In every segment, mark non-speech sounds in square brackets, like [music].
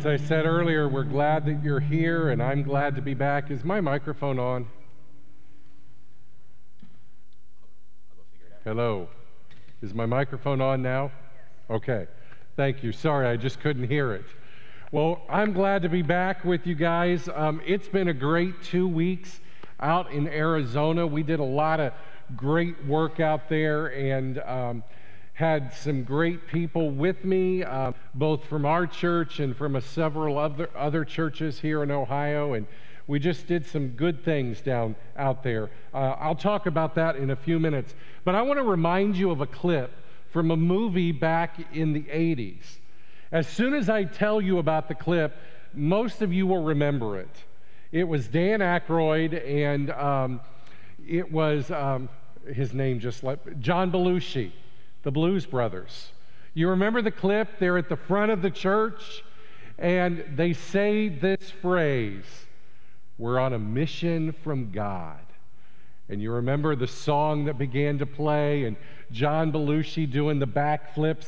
As I said earlier, we're glad that you're here, and I'm glad to be back. Is my microphone on? Hello. Is my microphone on now? Okay. Thank you. Sorry, I just couldn't hear it. Well, I'm glad to be back with you guys. Um, it's been a great two weeks out in Arizona. We did a lot of great work out there and um, had some great people with me, uh, both from our church and from several other, other churches here in Ohio. And we just did some good things down out there. Uh, I'll talk about that in a few minutes. But I want to remind you of a clip from a movie back in the 80s. As soon as I tell you about the clip, most of you will remember it. It was Dan Aykroyd, and um, it was um, his name just like John Belushi, the Blues Brothers. You remember the clip? They're at the front of the church, and they say this phrase We're on a mission from God. And you remember the song that began to play, and John Belushi doing the backflips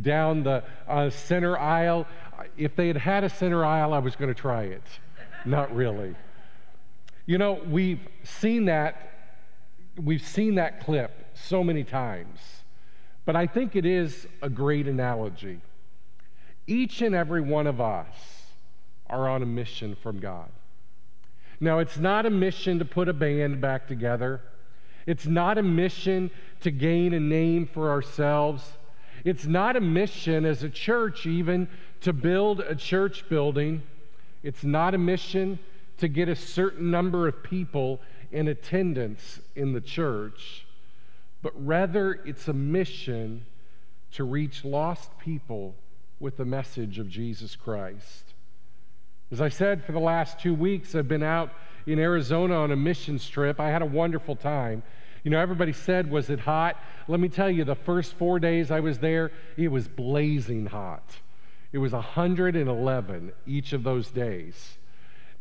down the uh, center aisle. If they had had a center aisle, I was going to try it. Not really. You know, we've seen that we've seen that clip so many times. But I think it is a great analogy. Each and every one of us are on a mission from God. Now, it's not a mission to put a band back together. It's not a mission to gain a name for ourselves. It's not a mission as a church, even to build a church building. It's not a mission to get a certain number of people in attendance in the church, but rather it's a mission to reach lost people with the message of Jesus Christ. As I said, for the last two weeks, I've been out in Arizona on a mission trip. I had a wonderful time. You know, everybody said, Was it hot? Let me tell you, the first four days I was there, it was blazing hot. It was 111 each of those days.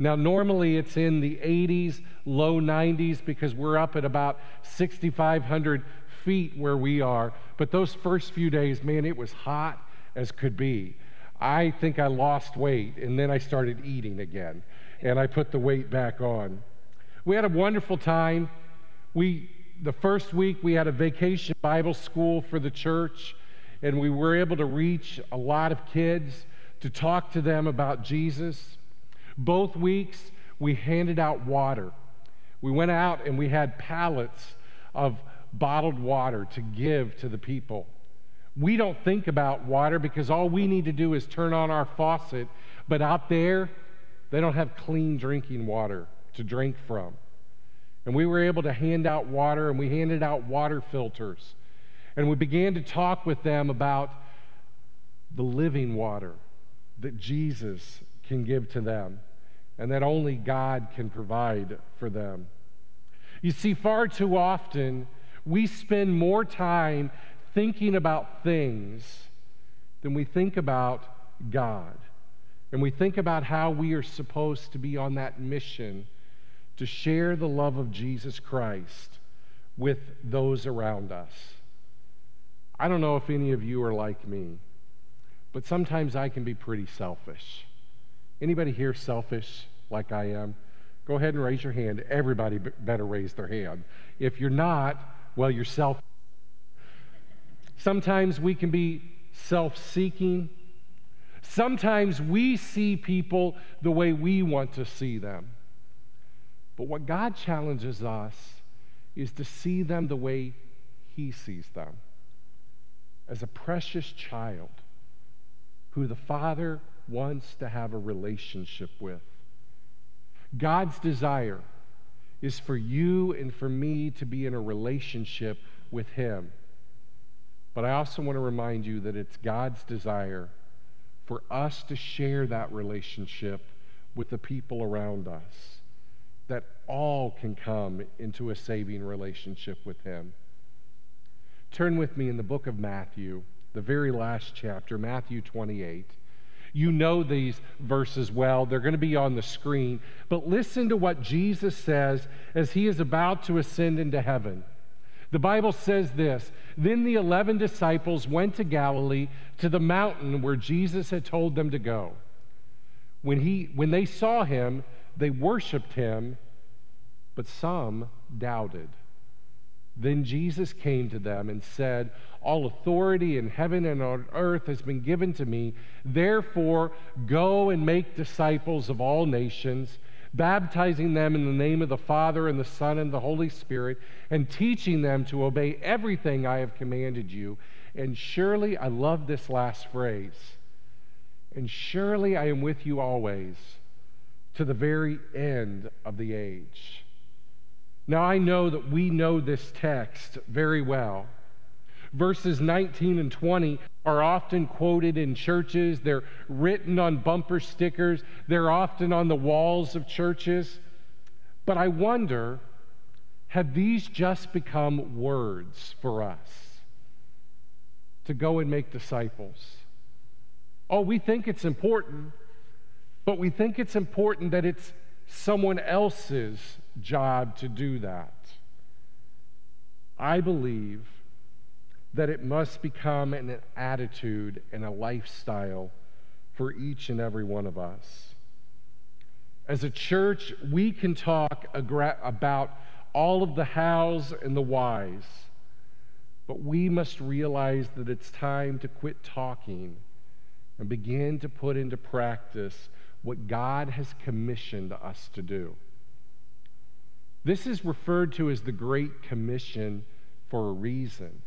Now, normally it's in the 80s, low 90s, because we're up at about 6,500 feet where we are. But those first few days, man, it was hot as could be. I think I lost weight, and then I started eating again, and I put the weight back on. We had a wonderful time. We, the first week, we had a vacation Bible school for the church, and we were able to reach a lot of kids to talk to them about Jesus. Both weeks, we handed out water. We went out and we had pallets of bottled water to give to the people. We don't think about water because all we need to do is turn on our faucet, but out there, they don't have clean drinking water to drink from. And we were able to hand out water, and we handed out water filters. And we began to talk with them about the living water that Jesus can give to them and that only God can provide for them. You see, far too often, we spend more time thinking about things than we think about God. And we think about how we are supposed to be on that mission to share the love of Jesus Christ with those around us. I don't know if any of you are like me, but sometimes I can be pretty selfish. Anybody here selfish like I am? Go ahead and raise your hand. Everybody better raise their hand. If you're not, well, you're self. Sometimes we can be self seeking. Sometimes we see people the way we want to see them. But what God challenges us is to see them the way He sees them as a precious child who the Father wants to have a relationship with. God's desire is for you and for me to be in a relationship with Him. But I also want to remind you that it's God's desire for us to share that relationship with the people around us, that all can come into a saving relationship with Him. Turn with me in the book of Matthew, the very last chapter, Matthew 28. You know these verses well. They're going to be on the screen. But listen to what Jesus says as he is about to ascend into heaven. The Bible says this Then the 11 disciples went to Galilee to the mountain where Jesus had told them to go. When, he, when they saw him, they worshiped him, but some doubted. Then Jesus came to them and said, All authority in heaven and on earth has been given to me. Therefore, go and make disciples of all nations, baptizing them in the name of the Father and the Son and the Holy Spirit, and teaching them to obey everything I have commanded you. And surely, I love this last phrase, and surely I am with you always to the very end of the age. Now, I know that we know this text very well. Verses 19 and 20 are often quoted in churches. They're written on bumper stickers. They're often on the walls of churches. But I wonder have these just become words for us to go and make disciples? Oh, we think it's important, but we think it's important that it's someone else's job to do that. I believe that it must become an attitude and a lifestyle for each and every one of us. As a church, we can talk about all of the hows and the whys, but we must realize that it's time to quit talking and begin to put into practice what God has commissioned us to do. This is referred to as the Great Commission for a reason.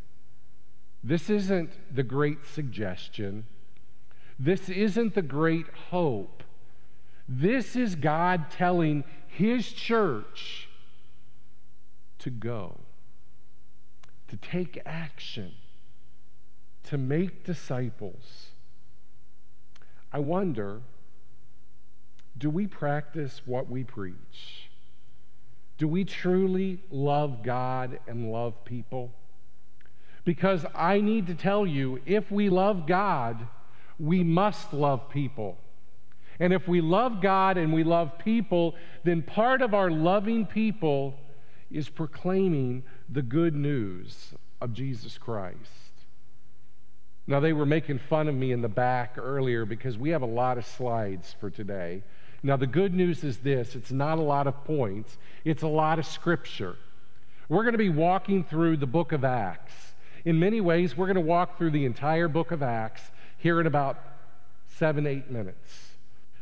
This isn't the great suggestion. This isn't the great hope. This is God telling His church to go, to take action, to make disciples. I wonder do we practice what we preach? Do we truly love God and love people? Because I need to tell you, if we love God, we must love people. And if we love God and we love people, then part of our loving people is proclaiming the good news of Jesus Christ. Now, they were making fun of me in the back earlier because we have a lot of slides for today. Now, the good news is this it's not a lot of points, it's a lot of scripture. We're going to be walking through the book of Acts. In many ways, we're going to walk through the entire book of Acts here in about seven, eight minutes.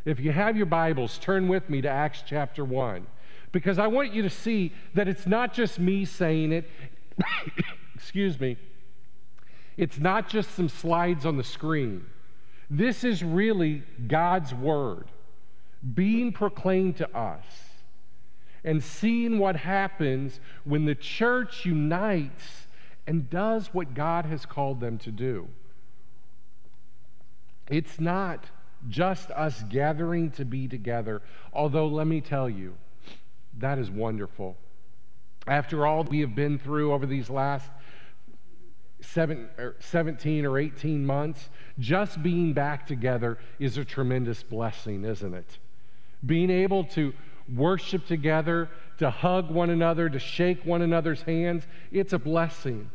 If you have your Bibles, turn with me to Acts chapter 1, because I want you to see that it's not just me saying it, [coughs] excuse me, it's not just some slides on the screen. This is really God's Word being proclaimed to us and seeing what happens when the church unites and does what God has called them to do. It's not just us gathering to be together, although let me tell you, that is wonderful. After all we have been through over these last seven, or er, 17 or 18 months, just being back together is a tremendous blessing, isn't it? being able to worship together, to hug one another, to shake one another's hands, it's a blessing.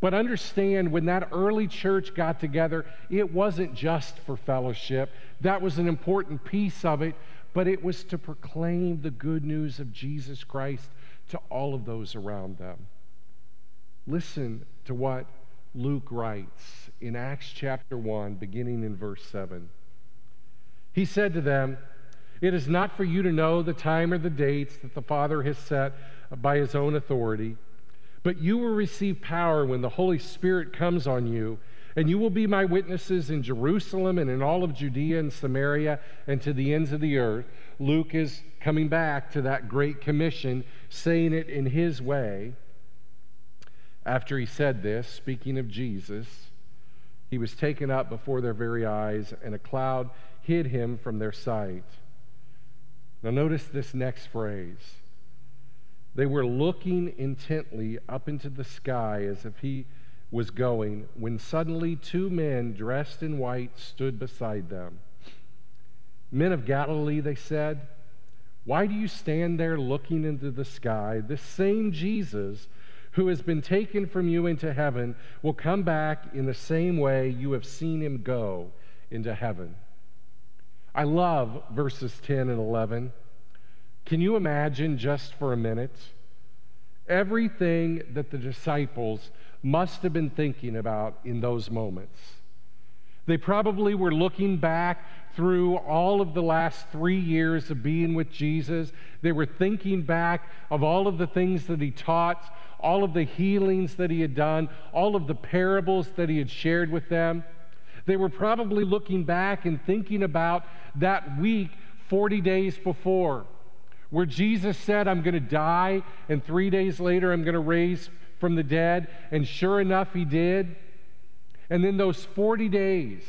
But understand when that early church got together, it wasn't just for fellowship. That was an important piece of it, but it was to proclaim the good news of Jesus Christ to all of those around them. Listen to what Luke writes in Acts chapter 1, beginning in verse 7. He said to them, it is not for you to know the time or the dates that the Father has set by his own authority, but you will receive power when the Holy Spirit comes on you, and you will be my witnesses in Jerusalem and in all of Judea and Samaria and to the ends of the earth. Luke is coming back to that great commission, saying it in his way. After he said this, speaking of Jesus, he was taken up before their very eyes, and a cloud hid him from their sight. Now, notice this next phrase. They were looking intently up into the sky as if he was going, when suddenly two men dressed in white stood beside them. Men of Galilee, they said, why do you stand there looking into the sky? This same Jesus who has been taken from you into heaven will come back in the same way you have seen him go into heaven. I love verses 10 and 11. Can you imagine just for a minute everything that the disciples must have been thinking about in those moments? They probably were looking back through all of the last three years of being with Jesus. They were thinking back of all of the things that he taught, all of the healings that he had done, all of the parables that he had shared with them. They were probably looking back and thinking about that week 40 days before, where Jesus said, I'm going to die, and three days later, I'm going to raise from the dead. And sure enough, he did. And then those 40 days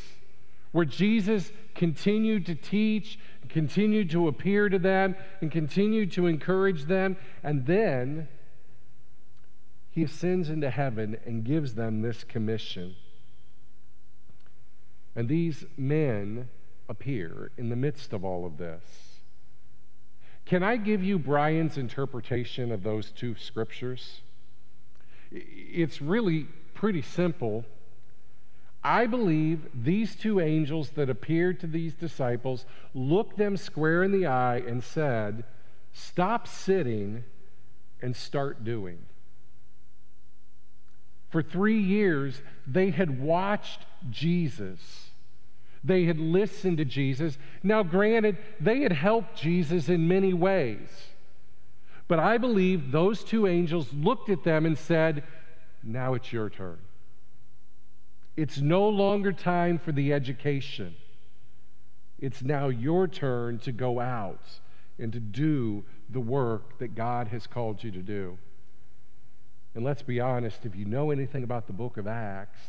where Jesus continued to teach, continued to appear to them, and continued to encourage them. And then he ascends into heaven and gives them this commission. And these men appear in the midst of all of this. Can I give you Brian's interpretation of those two scriptures? It's really pretty simple. I believe these two angels that appeared to these disciples looked them square in the eye and said, Stop sitting and start doing. For three years, they had watched Jesus. They had listened to Jesus. Now, granted, they had helped Jesus in many ways. But I believe those two angels looked at them and said, Now it's your turn. It's no longer time for the education. It's now your turn to go out and to do the work that God has called you to do. And let's be honest, if you know anything about the book of Acts,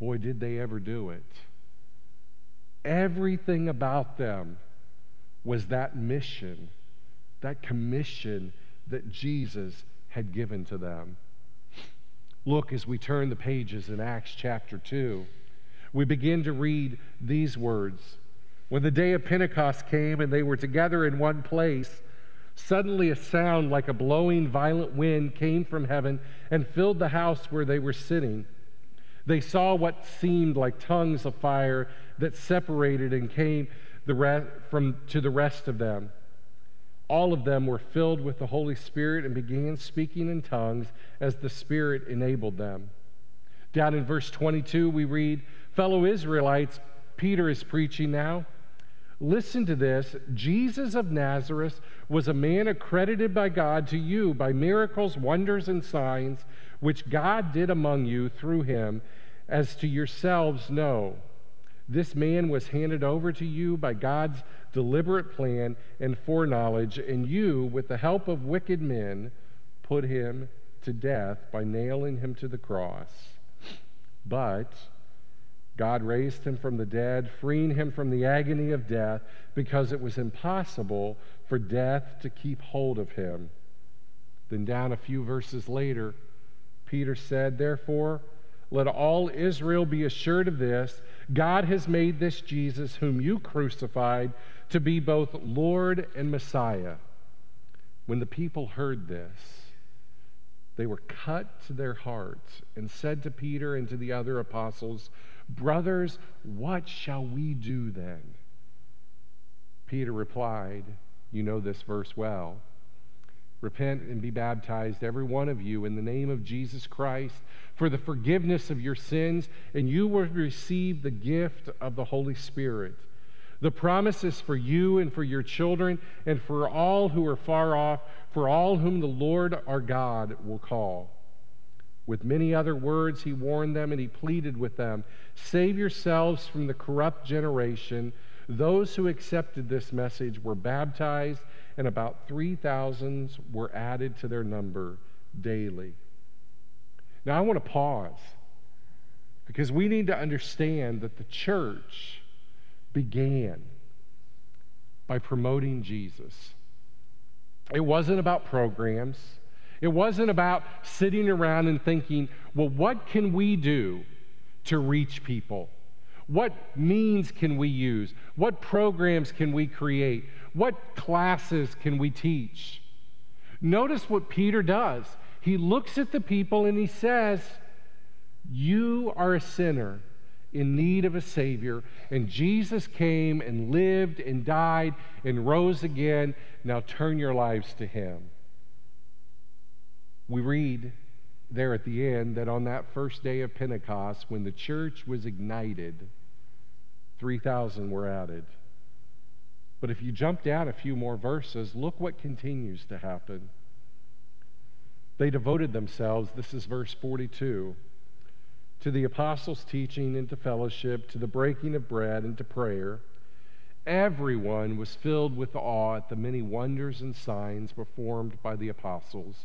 boy, did they ever do it. Everything about them was that mission, that commission that Jesus had given to them. Look as we turn the pages in Acts chapter 2. We begin to read these words. When the day of Pentecost came and they were together in one place, suddenly a sound like a blowing violent wind came from heaven and filled the house where they were sitting. They saw what seemed like tongues of fire that separated and came the re- from, to the rest of them all of them were filled with the Holy Spirit and began speaking in tongues as the Spirit enabled them. Down in verse 22, we read, Fellow Israelites, Peter is preaching now. Listen to this Jesus of Nazareth was a man accredited by God to you by miracles, wonders, and signs, which God did among you through him, as to yourselves know. This man was handed over to you by God's deliberate plan and foreknowledge, and you, with the help of wicked men, put him to death by nailing him to the cross. But God raised him from the dead, freeing him from the agony of death, because it was impossible for death to keep hold of him. Then, down a few verses later, Peter said, Therefore, let all Israel be assured of this God has made this Jesus, whom you crucified, to be both Lord and Messiah. When the people heard this, they were cut to their hearts and said to Peter and to the other apostles, Brothers, what shall we do then? Peter replied, You know this verse well. Repent and be baptized, every one of you, in the name of Jesus Christ for the forgiveness of your sins, and you will receive the gift of the Holy Spirit. The promise is for you and for your children and for all who are far off, for all whom the Lord our God will call. With many other words, he warned them and he pleaded with them Save yourselves from the corrupt generation. Those who accepted this message were baptized, and about 3,000 were added to their number daily. Now, I want to pause because we need to understand that the church began by promoting Jesus. It wasn't about programs. It wasn't about sitting around and thinking, well, what can we do to reach people? What means can we use? What programs can we create? What classes can we teach? Notice what Peter does. He looks at the people and he says, You are a sinner in need of a Savior, and Jesus came and lived and died and rose again. Now turn your lives to Him. We read there at the end that on that first day of Pentecost, when the church was ignited, 3,000 were added. But if you jump down a few more verses, look what continues to happen. They devoted themselves, this is verse 42, to the apostles' teaching and to fellowship, to the breaking of bread and to prayer. Everyone was filled with awe at the many wonders and signs performed by the apostles.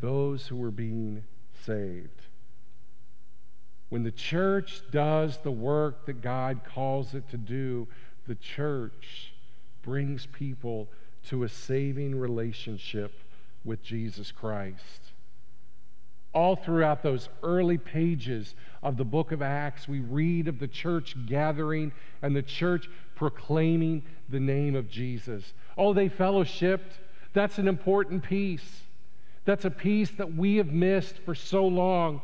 Those who were being saved. When the church does the work that God calls it to do, the church brings people to a saving relationship with Jesus Christ. All throughout those early pages of the book of Acts, we read of the church gathering and the church proclaiming the name of Jesus. Oh, they fellowshipped. That's an important piece. That's a piece that we have missed for so long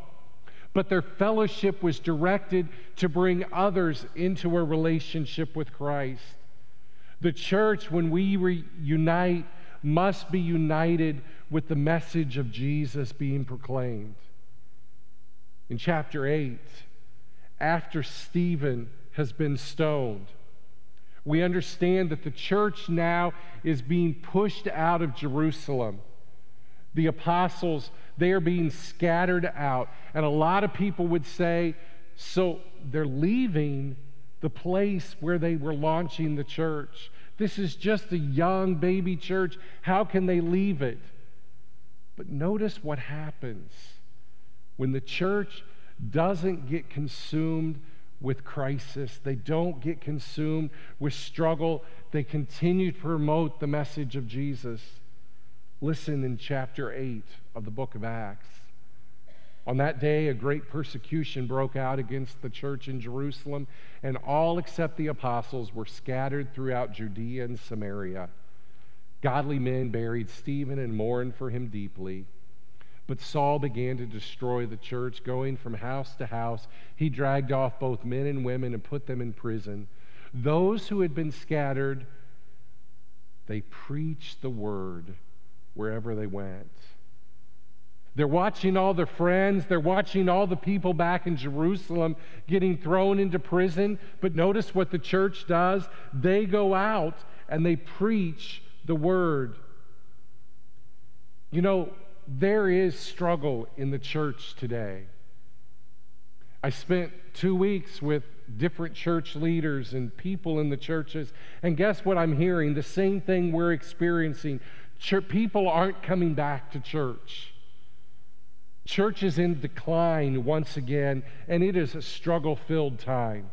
but their fellowship was directed to bring others into a relationship with Christ. The church, when we reunite, must be united with the message of Jesus being proclaimed. In chapter 8, after Stephen has been stoned, we understand that the church now is being pushed out of Jerusalem. The apostles they are being scattered out. And a lot of people would say, so they're leaving the place where they were launching the church. This is just a young baby church. How can they leave it? But notice what happens when the church doesn't get consumed with crisis, they don't get consumed with struggle, they continue to promote the message of Jesus. Listen in chapter 8 of the book of Acts. On that day, a great persecution broke out against the church in Jerusalem, and all except the apostles were scattered throughout Judea and Samaria. Godly men buried Stephen and mourned for him deeply. But Saul began to destroy the church, going from house to house. He dragged off both men and women and put them in prison. Those who had been scattered, they preached the word wherever they went. They're watching all their friends, they're watching all the people back in Jerusalem getting thrown into prison. But notice what the church does they go out and they preach the word. You know, there is struggle in the church today. I spent two weeks with different church leaders and people in the churches, and guess what I'm hearing? The same thing we're experiencing Church, people aren't coming back to church. Church is in decline once again, and it is a struggle filled time.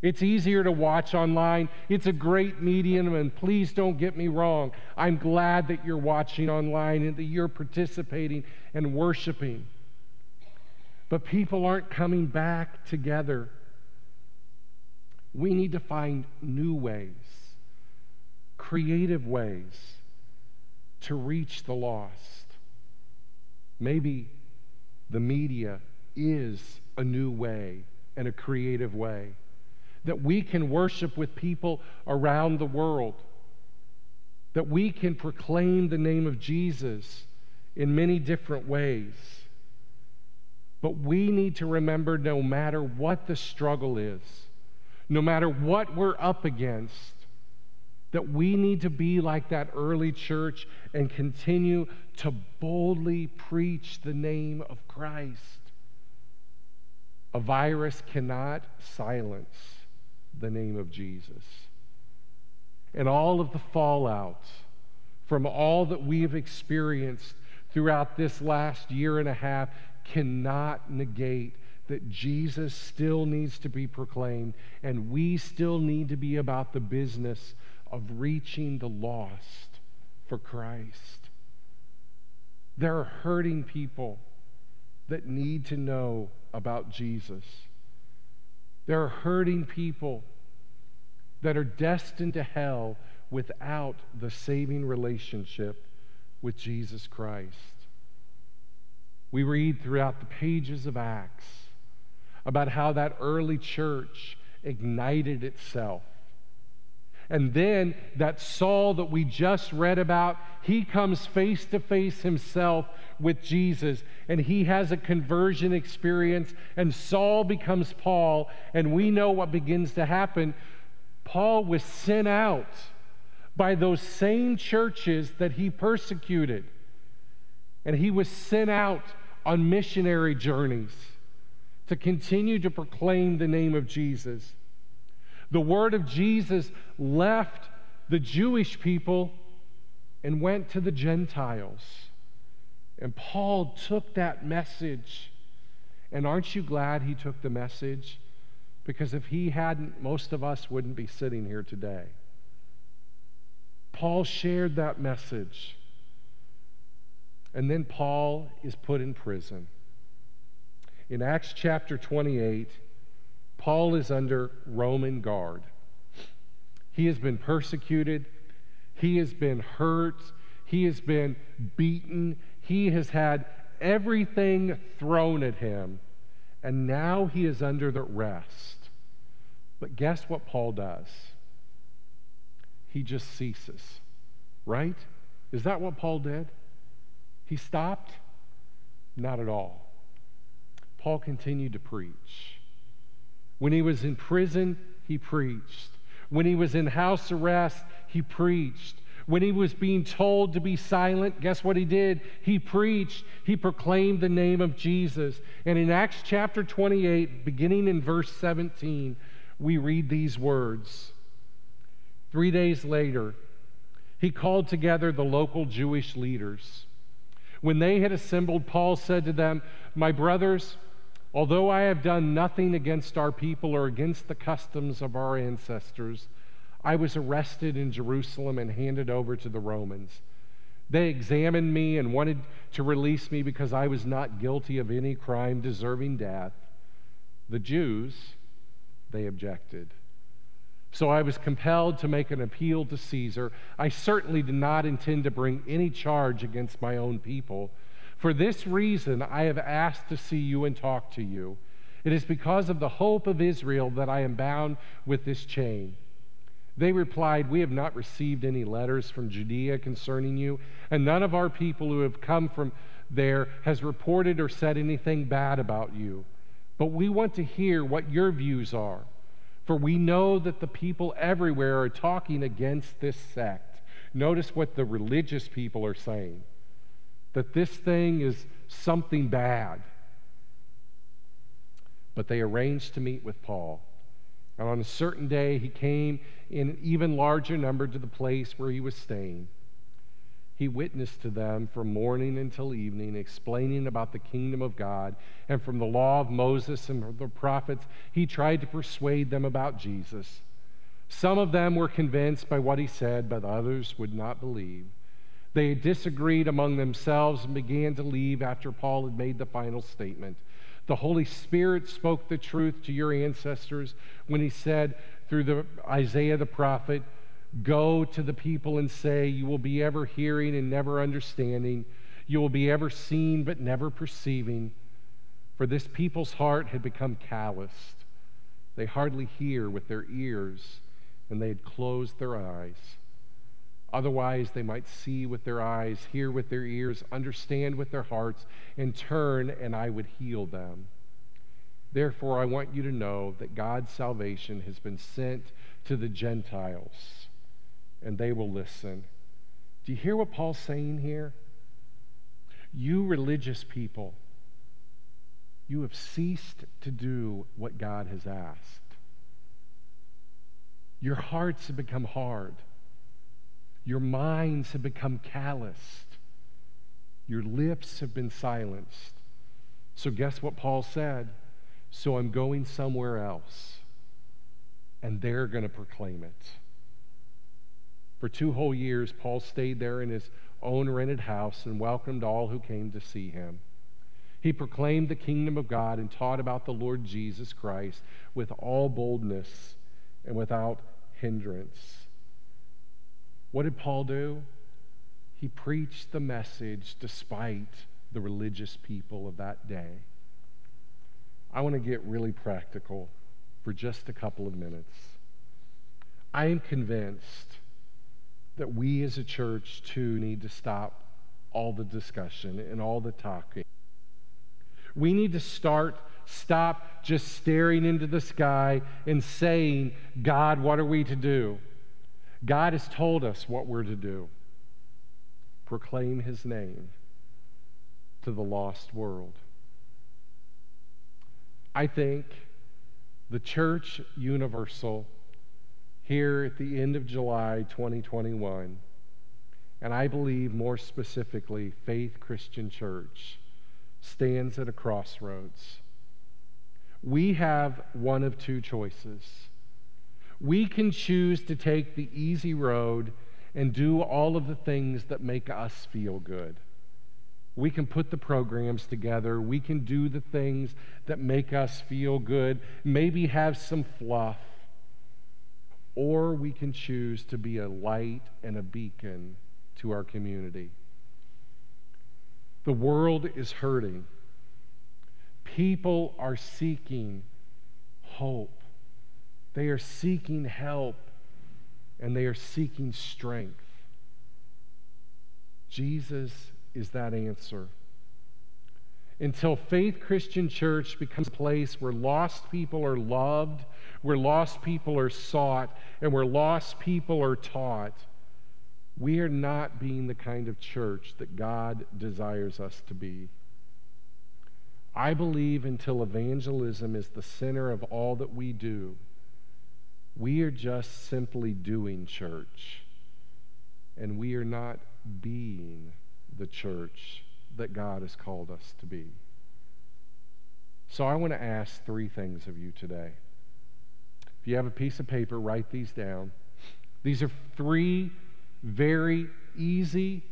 It's easier to watch online. It's a great medium, and please don't get me wrong. I'm glad that you're watching online and that you're participating and worshiping. But people aren't coming back together. We need to find new ways, creative ways to reach the lost. Maybe the media is a new way and a creative way that we can worship with people around the world, that we can proclaim the name of Jesus in many different ways. But we need to remember no matter what the struggle is, no matter what we're up against, that we need to be like that early church and continue to boldly preach the name of Christ. A virus cannot silence the name of Jesus. And all of the fallout from all that we have experienced throughout this last year and a half cannot negate that Jesus still needs to be proclaimed, and we still need to be about the business of reaching the lost for Christ. There are hurting people that need to know about Jesus. There are hurting people that are destined to hell without the saving relationship with Jesus Christ. We read throughout the pages of Acts about how that early church ignited itself. And then that Saul that we just read about, he comes face to face himself with Jesus and he has a conversion experience, and Saul becomes Paul, and we know what begins to happen. Paul was sent out by those same churches that he persecuted. And he was sent out on missionary journeys to continue to proclaim the name of Jesus. The word of Jesus left the Jewish people and went to the Gentiles. And Paul took that message. And aren't you glad he took the message? Because if he hadn't, most of us wouldn't be sitting here today. Paul shared that message. And then Paul is put in prison. In Acts chapter 28, Paul is under Roman guard. He has been persecuted, he has been hurt, he has been beaten, he has had everything thrown at him, and now he is under the rest. But guess what Paul does? he just ceases. Right? Is that what Paul did? He stopped? Not at all. Paul continued to preach. When he was in prison, he preached. When he was in house arrest, he preached. When he was being told to be silent, guess what he did? He preached. He proclaimed the name of Jesus. And in Acts chapter 28, beginning in verse 17, we read these words Three days later, he called together the local Jewish leaders. When they had assembled, Paul said to them, My brothers, although I have done nothing against our people or against the customs of our ancestors, I was arrested in Jerusalem and handed over to the Romans. They examined me and wanted to release me because I was not guilty of any crime deserving death. The Jews, they objected. So I was compelled to make an appeal to Caesar. I certainly did not intend to bring any charge against my own people. For this reason, I have asked to see you and talk to you. It is because of the hope of Israel that I am bound with this chain. They replied, We have not received any letters from Judea concerning you, and none of our people who have come from there has reported or said anything bad about you. But we want to hear what your views are. For we know that the people everywhere are talking against this sect. Notice what the religious people are saying that this thing is something bad. But they arranged to meet with Paul. And on a certain day, he came in an even larger number to the place where he was staying he witnessed to them from morning until evening, explaining about the kingdom of God. And from the law of Moses and the prophets, he tried to persuade them about Jesus. Some of them were convinced by what he said, but others would not believe. They disagreed among themselves and began to leave after Paul had made the final statement. The Holy Spirit spoke the truth to your ancestors when he said through the Isaiah the prophet, Go to the people and say, You will be ever hearing and never understanding. You will be ever seeing but never perceiving. For this people's heart had become calloused. They hardly hear with their ears, and they had closed their eyes. Otherwise, they might see with their eyes, hear with their ears, understand with their hearts, and turn, and I would heal them. Therefore, I want you to know that God's salvation has been sent to the Gentiles and they will listen. Do you hear what Paul's saying here? You religious people, you have ceased to do what God has asked. Your hearts have become hard. Your minds have become calloused. Your lips have been silenced. So, guess what Paul said? So, I'm going somewhere else, and they're going to proclaim it. For two whole years, Paul stayed there in his own rented house and welcomed all who came to see him. He proclaimed the kingdom of God and taught about the Lord Jesus Christ with all boldness and without hindrance. What did Paul do? He preached the message despite the religious people of that day. I want to get really practical for just a couple of minutes. I am convinced that we as a church too need to stop all the discussion and all the talking. We need to start, stop just staring into the sky and saying, God, what are we to do? God has told us what we're to do proclaim his name to the lost world. I think the church universal here at the end of July 2021, and I believe more specifically, Faith Christian Church stands at a crossroads. We have one of two choices. We can choose to take the easy road and do all of the things that make us feel good. We can put the programs together. We can do the things that make us feel good, maybe have some fluff or we can choose to be a light and a beacon to our community. The world is hurting. People are seeking hope. They are seeking help and they are seeking strength. Jesus is that answer until Faith Christian Church becomes a place where lost people are loved, where lost people are sought, and where lost people are taught, we are not being the kind of church that God desires us to be. I believe until evangelism is the center of all that we do, we are just simply doing church, and we are not being the church that God has called us to be. So I want to ask three things of you today. If you have a piece of paper, write these down. These are three very easy,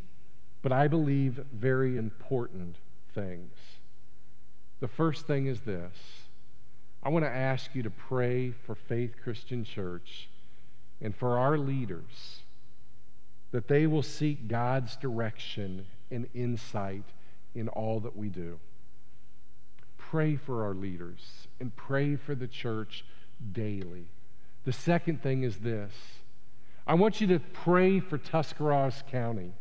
but I believe very important things. The first thing is this I want to ask you to pray for Faith Christian Church and for our leaders that they will seek God's direction and insight in all that we do. Pray for our leaders and pray for the church daily. The second thing is this I want you to pray for Tuscarawas County.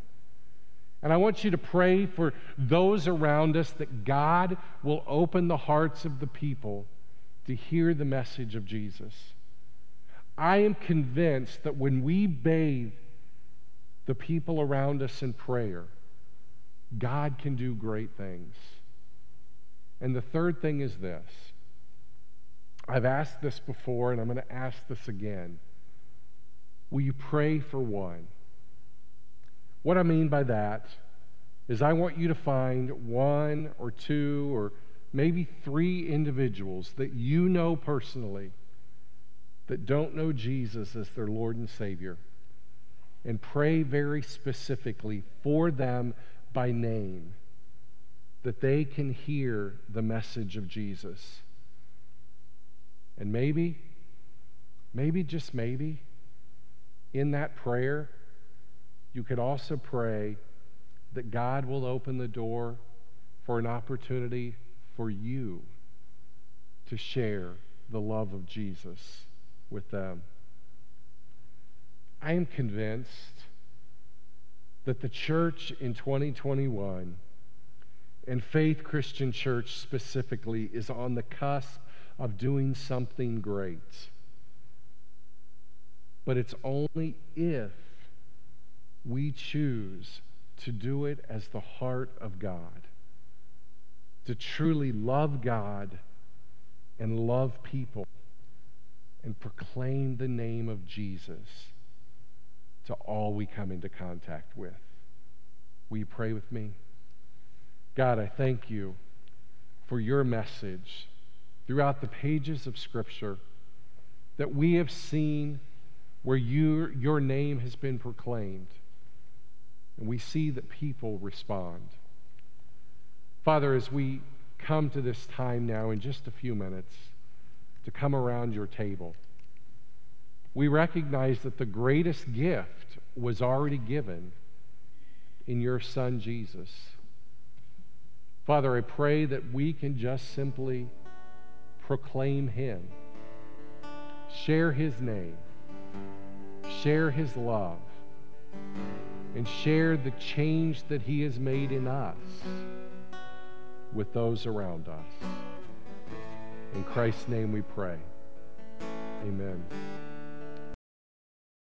And I want you to pray for those around us that God will open the hearts of the people to hear the message of Jesus. I am convinced that when we bathe the people around us in prayer, God can do great things. And the third thing is this I've asked this before, and I'm going to ask this again. Will you pray for one? What I mean by that is, I want you to find one or two or maybe three individuals that you know personally that don't know Jesus as their Lord and Savior and pray very specifically for them by name that they can hear the message of Jesus. And maybe, maybe, just maybe, in that prayer, you could also pray that God will open the door for an opportunity for you to share the love of Jesus with them. I am convinced that the church in 2021 and Faith Christian Church specifically is on the cusp of doing something great. But it's only if we choose to do it as the heart of God, to truly love God and love people and proclaim the name of Jesus to all we come into contact with. Will you pray with me? God, I thank you for your message throughout the pages of Scripture that we have seen where you, your name has been proclaimed. And we see that people respond. Father, as we come to this time now in just a few minutes to come around your table, we recognize that the greatest gift was already given in your Son, Jesus. Father, I pray that we can just simply proclaim him, share his name, share his love, and share the change that he has made in us with those around us. In Christ's name we pray. Amen.